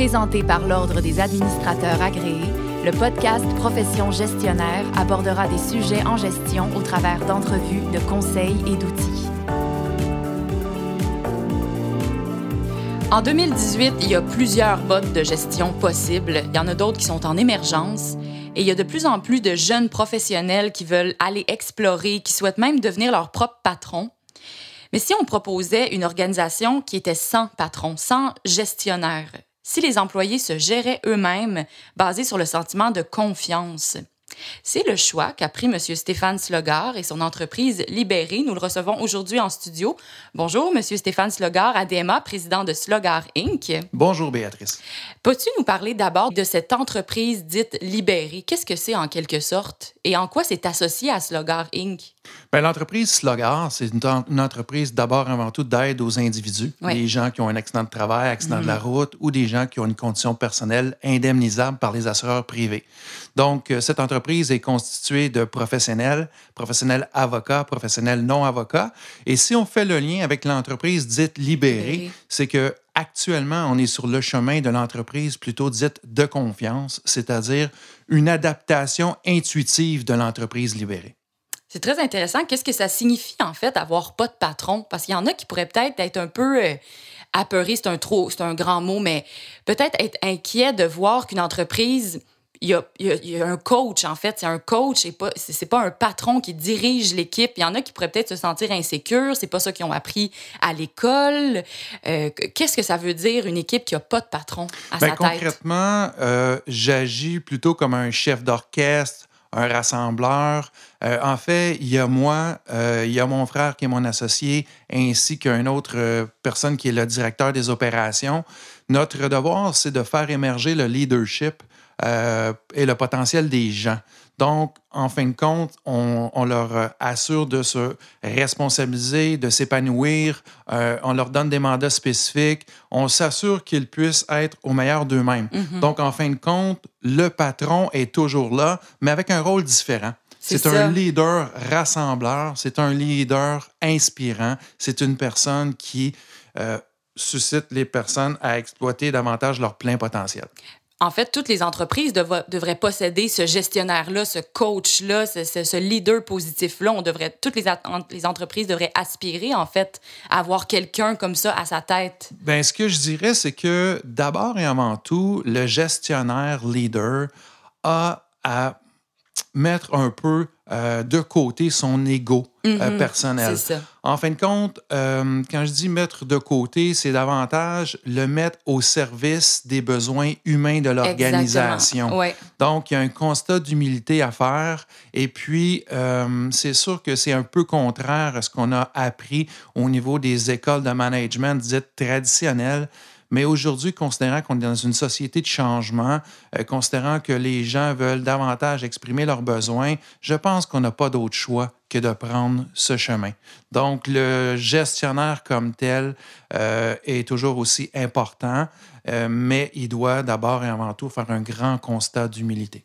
Présenté par l'Ordre des administrateurs agréés, le podcast Profession gestionnaire abordera des sujets en gestion au travers d'entrevues, de conseils et d'outils. En 2018, il y a plusieurs modes de gestion possibles. Il y en a d'autres qui sont en émergence. Et il y a de plus en plus de jeunes professionnels qui veulent aller explorer, qui souhaitent même devenir leur propre patron. Mais si on proposait une organisation qui était sans patron, sans gestionnaire, si les employés se géraient eux-mêmes, basés sur le sentiment de confiance, c'est le choix qu'a pris M. Stéphane Slogar et son entreprise Libérée. Nous le recevons aujourd'hui en studio. Bonjour, M. Stéphane Slogar, ADMA, président de Slogar Inc. Bonjour, Béatrice. Peux-tu nous parler d'abord de cette entreprise dite Libérée? Qu'est-ce que c'est en quelque sorte? Et en quoi c'est associé à Slogar Inc?? Bien, l'entreprise Slogar, c'est une, entreprise d'abord avant tout d'aide aux individus, des gens qui ont un accident de travail, accident de la mhm. route ou des gens qui ont une condition personnelle indemnisable par les assureurs privés. Donc, euh, cette entreprise est constituée de professionnels, professionnels avocats, professionnels non avocats. Et si on fait le lien avec l'entreprise dite libérée, c'est que actuellement, on est sur le chemin de l'entreprise plutôt dite de confiance, c'est-à-dire une adaptation intuitive de l'entreprise libérée. C'est très intéressant. Qu'est-ce que ça signifie, en fait, avoir pas de patron? Parce qu'il y en a qui pourraient peut-être être un peu euh, apeurés, c'est un, trop, c'est un grand mot, mais peut-être être inquiet de voir qu'une entreprise, il y, a, il y a, un coach, en fait. C'est un coach et pas, c'est, pas un patron qui dirige l'équipe. Il y en a qui pourraient peut-être se sentir insécures. C'est pas ça qu'ils ont appris à l'école. Euh, qu'est-ce que ça veut dire, une équipe qui a pas de patron à ben, sa tête? Concrètement, euh, j'agis plutôt comme un chef d'orchestre, un rassembleur. Euh, en fait, il y a moi, euh, il y a mon frère qui est mon associé, ainsi qu'une autre euh, personne qui est le directeur des opérations. Notre devoir, c'est de faire émerger le leadership et le potentiel des gens. Donc, en fin de compte, on, leur assure de se responsabiliser, de s'épanouir, on leur donne des mandats spécifiques, on s'assure qu'ils puissent être au meilleur d'eux-mêmes. Mm-hmm. Donc, en fin de compte, le patron est toujours là, mais avec un rôle différent. C'est un leader rassembleur, c'est un leader inspirant, c'est une personne qui euh, suscite les personnes à exploiter davantage leur plein potentiel en fait, toutes les entreprises devraient posséder ce gestionnaire-là, ce coach-là, ce, leader positif-là. On devrait, toutes les, les, entreprises devraient aspirer, en fait, à avoir quelqu'un comme ça à sa tête. Bien, ce que je dirais, c'est que d'abord et avant tout, le gestionnaire leader a à mettre un peu euh, de côté son ego mhm, personnel. En fin de compte, euh, quand je dis mettre de côté, c'est davantage le mettre au service des besoins humains de l'organisation. Donc, il y a un constat d'humilité à faire. Et puis, c'est sûr que c'est un peu contraire à ce qu'on a appris au niveau des écoles de management dites traditionnelles mais aujourd'hui, considérant qu'on est dans une société de changement, euh, considérant que les gens veulent davantage exprimer leurs besoins, je pense qu'on n'a pas d'autre choix que de prendre ce chemin. Donc, le gestionnaire comme tel euh, est toujours aussi important, euh, mais il doit d'abord et avant tout faire un grand constat d'humilité.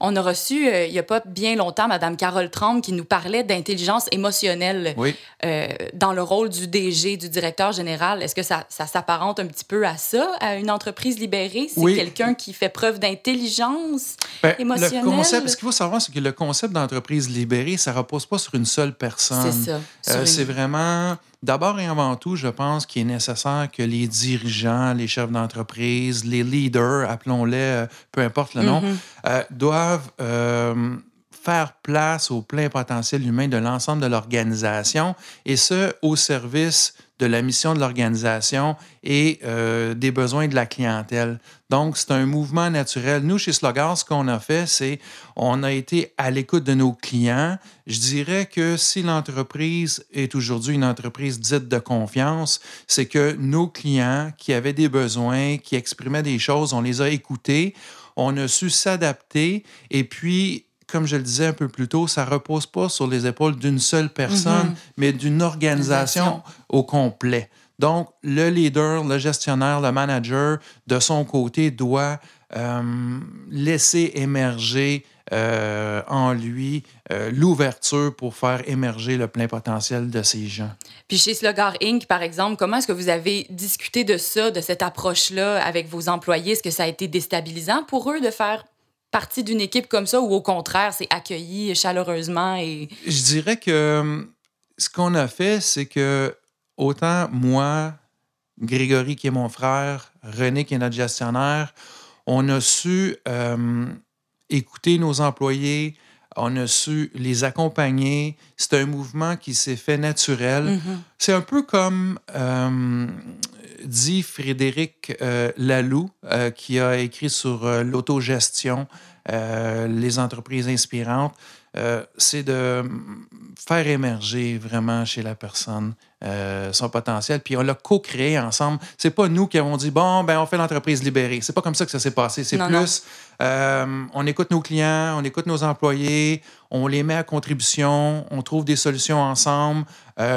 On a reçu, euh, il n'y a pas bien longtemps, Mme Carole Trump qui nous parlait d'intelligence émotionnelle euh, dans le rôle du DG, du directeur général. Est-ce que ça, s'apparente un petit peu à ça, à une entreprise libérée? C'est quelqu'un qui fait preuve d'intelligence ben, émotionnelle? Le concept, ce qu'il faut savoir, c'est que le concept d'entreprise libérée, ça ne repose pas sur une seule personne. C'est ça. Euh, c'est vraiment D'abord et avant tout, je pense qu'il est nécessaire que les dirigeants, les chefs d'entreprise, les leaders, appelons-les, euh, peu importe le nom, mm-hmm. euh, doivent euh, faire place au plein potentiel humain de l'ensemble de l'organisation et ce, au service de la mission de l'organisation et euh, des besoins de la clientèle. Donc, c'est un mouvement naturel. Nous, chez Slogar, ce qu'on a fait, c'est on a été à l'écoute de nos clients. Je dirais que si l'entreprise est aujourd'hui une entreprise dite de confiance, c'est que nos clients qui avaient des besoins, qui exprimaient des choses, on les a écoutés, on a su s'adapter et puis comme je le disais un peu plus tôt, ça repose pas sur les épaules d'une seule personne, mhm. mais d'une organisation au complet. Donc, le leader, le gestionnaire, le manager, de son côté, doit euh, laisser émerger euh, en lui euh, l'ouverture pour faire émerger le plein potentiel de ces gens. Puis chez Slogar Inc., par exemple, comment est-ce que vous avez discuté de ça, de cette approche-là avec vos employés? Est-ce que ça a été déstabilisant pour eux de faire partie d'une équipe comme ça ou au contraire, c'est accueilli chaleureusement? Et... Je dirais que ce qu'on a fait, c'est que autant moi, Grégory qui est mon frère, René qui est notre gestionnaire, on a su euh, écouter nos employés, on a su les accompagner. C'est un mouvement qui s'est fait naturel. Mm-hmm. C'est un peu comme euh, dit Frédéric euh, Laloux, euh, qui a écrit sur euh, l'autogestion, euh, les entreprises inspirantes. Euh, c'est de faire émerger vraiment chez la personne euh, son potentiel. Puis on l'a co-créé ensemble. C'est pas nous qui avons dit bon ben on fait l'entreprise libérée. C'est pas comme ça que ça s'est passé. C'est plus on écoute nos clients, on écoute nos employés, on les met à contribution, on trouve des solutions ensemble.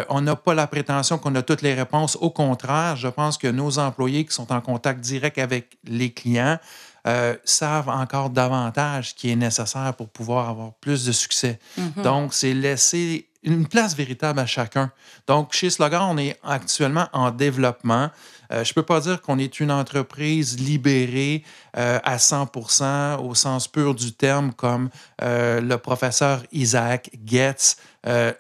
On n'a pas la prétention qu'on a toutes les réponses. Au contraire, je pense que nos employés qui sont en contact direct avec les clients euh, savent encore davantage ce qui est nécessaire pour pouvoir avoir plus de succès. Donc, c'est laisser une place véritable à chacun. Donc, chez Slogan, on est actuellement en développement. Euh, je ne peux pas dire qu'on est une entreprise libérée euh, à 100% au sens pur du terme, comme euh, le professeur Isaac Getz euh,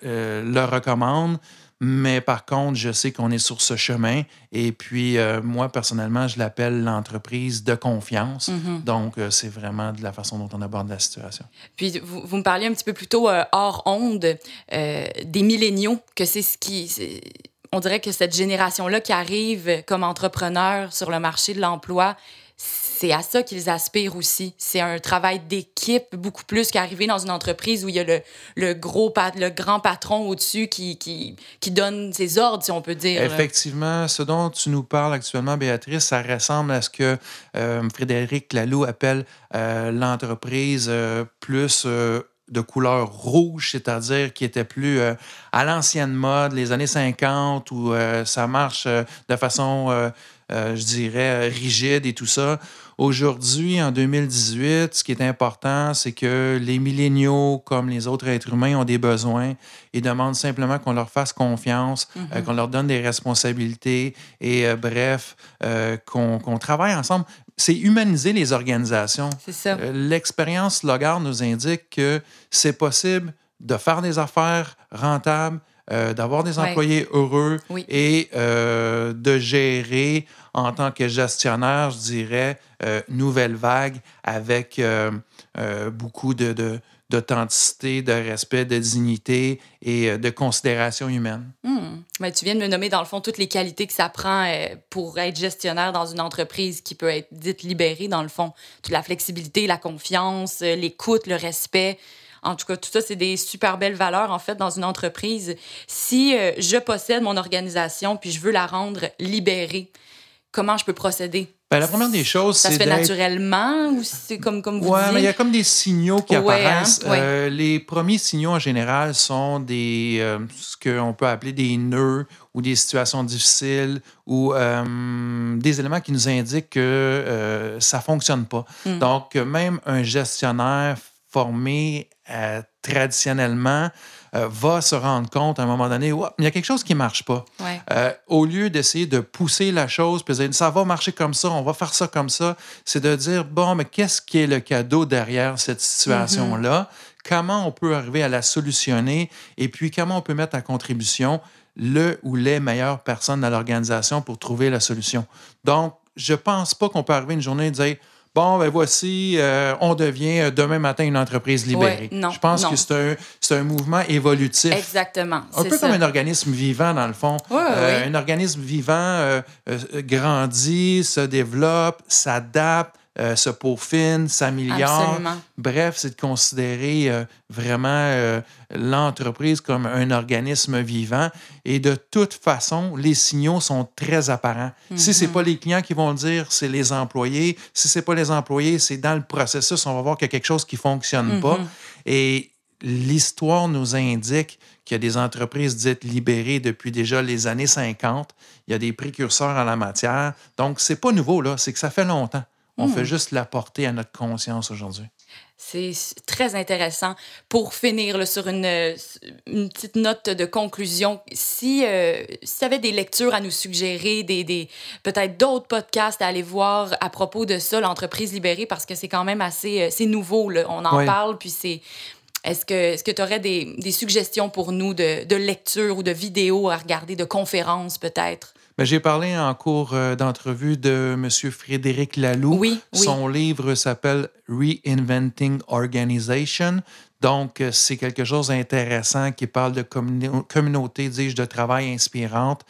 le recommande. Mais par contre, je sais qu'on est sur ce chemin. Et puis, euh, moi, personnellement, je l'appelle l'entreprise de confiance. Donc, euh, c'est vraiment de la façon dont on aborde la situation. Puis vous, vous me parliez un petit peu plus tôt euh, hors onde des milléniaux, que c'est ce qui. On dirait que cette génération-là qui arrive comme entrepreneur sur le marché de l'emploi, c'est à ça qu'ils aspirent aussi. C'est un travail d'équipe beaucoup plus qu'arriver dans une entreprise où il y a le, le gros, le grand patron au-dessus qui, qui, qui donne ses ordres, si on peut dire. Effectivement, ce dont tu nous parles actuellement, Béatrice, ça ressemble à ce que euh, Frédéric Laloux appelle euh, l'entreprise euh, plus de couleur rouge, c'est-à-dire qui était plus à l'ancienne mode, les années 50, où ça marche de façon, euh, euh, je dirais, rigide et tout ça. Aujourd'hui, en 2018, ce qui est important, c'est que les milléniaux, comme les autres êtres humains, ont des besoins et demandent simplement qu'on leur fasse confiance, euh, qu'on leur donne des responsabilités et, euh, bref, euh, qu'on travaille ensemble. C'est humaniser les organisations. C'est ça. Euh, L'expérience Logard nous indique que c'est possible de faire des affaires rentables, euh, d'avoir des Ouais. employés heureux Oui. et euh, de gérer en tant que gestionnaire, je dirais, euh, nouvelle vague avec euh, beaucoup de, de- d'authenticité, de respect, de dignité et de considération humaine. Hmm. Ben, tu viens de me nommer, dans le fond, toutes les qualités que ça prend pour être gestionnaire dans une entreprise qui peut être dite libérée, dans le fond. Toute la flexibilité, la confiance, l'écoute, le respect. En tout cas, tout ça, c'est des super belles valeurs, en fait, dans une entreprise. Si euh, je possède mon organisation puis je veux la rendre libérée, comment je peux procéder? Ben, la première des choses, Ça se c'est fait naturellement ou c'est comme, comme vous Ouais, disiez? mais il y a comme des signaux qui Ouais, apparaissent. hein, ouais. Euh, les premiers signaux en général sont des euh, ce qu'on peut appeler des nœuds ou des situations difficiles ou euh, des éléments qui nous indiquent que ça fonctionne pas. Mm. Donc, même un gestionnaire formé euh, traditionnellement euh, va se rendre compte à un moment donné, il y a quelque chose qui marche pas. Ouais. Euh, au lieu d'essayer de pousser la chose, puis de dire ça va marcher comme ça, on va faire ça comme ça, c'est de dire bon, mais qu'est-ce qui est le cadeau derrière cette situation-là? Comment on peut arriver à la solutionner? Et puis, comment on peut mettre à contribution le ou les meilleures personnes dans l'organisation pour trouver la solution? Donc, je pense pas qu'on peut arriver une journée et dire Bon, ben voici, euh, on devient euh, demain matin une entreprise libérée. Ouais, non, je pense non. que c'est un, c'est un mouvement évolutif. Exactement. Un peu ça. comme un organisme vivant, dans le fond. Ouais, ouais, Euh. Un organisme vivant grandit, se développe, s'adapte, euh, se peaufine, s'améliore. Bref, c'est de considérer euh, vraiment euh, l'entreprise comme un organisme vivant. Et de toute façon, les signaux sont très apparents. Si ce n'est pas les clients qui vont le dire, c'est les employés. Si ce n'est pas les employés, c'est dans le processus, on va voir qu'il y a quelque chose qui ne fonctionne pas. Et l'histoire nous indique qu'il y a des entreprises dites libérées depuis déjà les années 50. Il y a des précurseurs en la matière. Donc, c'est pas nouveau, là. C'est que ça fait longtemps. On Hmm. fait juste l'apporter à notre conscience aujourd'hui. C'est très intéressant. Pour finir là, sur une, euh, une petite note de conclusion, si, euh, si tu avais des lectures à nous suggérer, des, des, peut-être d'autres podcasts à aller voir à propos de ça, l'entreprise libérée, parce que c'est quand même assez euh, c'est nouveau, là. on en Oui. parle, puis c'est... Est-ce que tu aurais des, des suggestions pour nous de, de lecture ou de vidéos à regarder, de conférences peut-être? Mais j'ai parlé en cours euh, d'entrevue de M. Frédéric Laloux. Oui, oui. Son livre s'appelle Reinventing Organization. Donc, euh, c'est quelque chose d'intéressant qui parle de communauté, dis-je, de travail inspirante.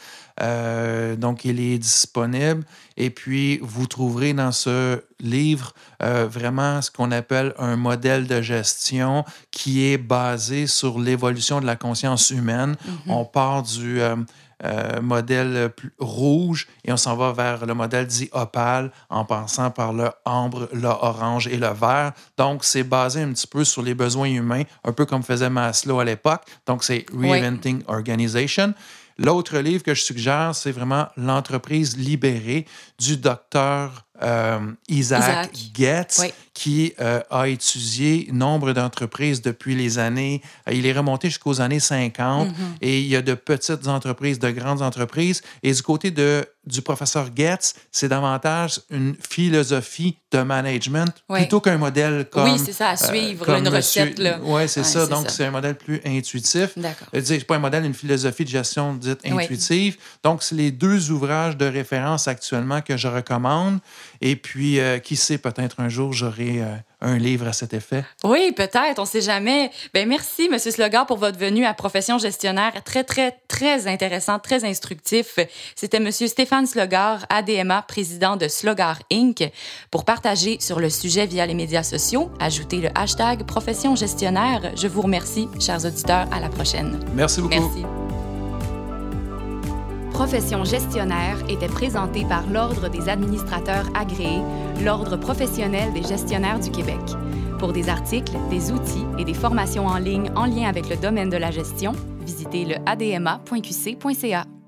Euh, donc, il est disponible. Et puis, vous trouverez dans ce livre euh, vraiment ce qu'on appelle un modèle de gestion qui est basé sur l'évolution de la conscience humaine. On part du... euh, euh, modèle rouge et on s'en va vers le modèle dit opale en passant par le ambre, le orange et le vert. Donc, c'est basé un petit peu sur les besoins humains, un peu comme faisait Maslow à l'époque. Donc, c'est Reinventing Organization. L'autre livre que je suggère, c'est vraiment L'entreprise libérée du docteur euh, Isaac, Isaac. Getz, Oui. qui euh, a étudié nombre d'entreprises depuis les années. euh, il est remonté jusqu'aux années 50 Mm-hmm. et il y a de petites entreprises, de grandes entreprises. Et du côté de, du professeur Getz, c'est davantage une philosophie de management Oui. plutôt qu'un modèle comme. Oui, c'est ça, à suivre, une recette, là. Oui, c'est Ouais, ça. Donc, c'est un modèle plus intuitif. D'accord. C'est pas un modèle, une philosophie de gestion dite Oui. intuitive. Donc, c'est les deux ouvrages de référence actuellement que je recommande. Et puis, euh, qui sait, peut-être un jour, j'aurai euh, un livre à cet effet. Oui, peut-être, on sait jamais. Ben merci, Monsieur Slogar, pour votre venue à Profession gestionnaire. Très, très, très intéressant, très instructif. C'était Monsieur Stéphane Slogar, ADMA, président de Slogar Inc. Pour partager sur le sujet via les médias sociaux, ajoutez le hashtag Profession gestionnaire. Je vous remercie, chers auditeurs. À la prochaine. Merci beaucoup. Merci. Profession gestionnaire était présentée par l'Ordre des administrateurs agréés, l'Ordre professionnel des gestionnaires du Québec. Pour des articles, des outils et des formations en ligne en lien avec le domaine de la gestion, visitez le adma.qc.ca.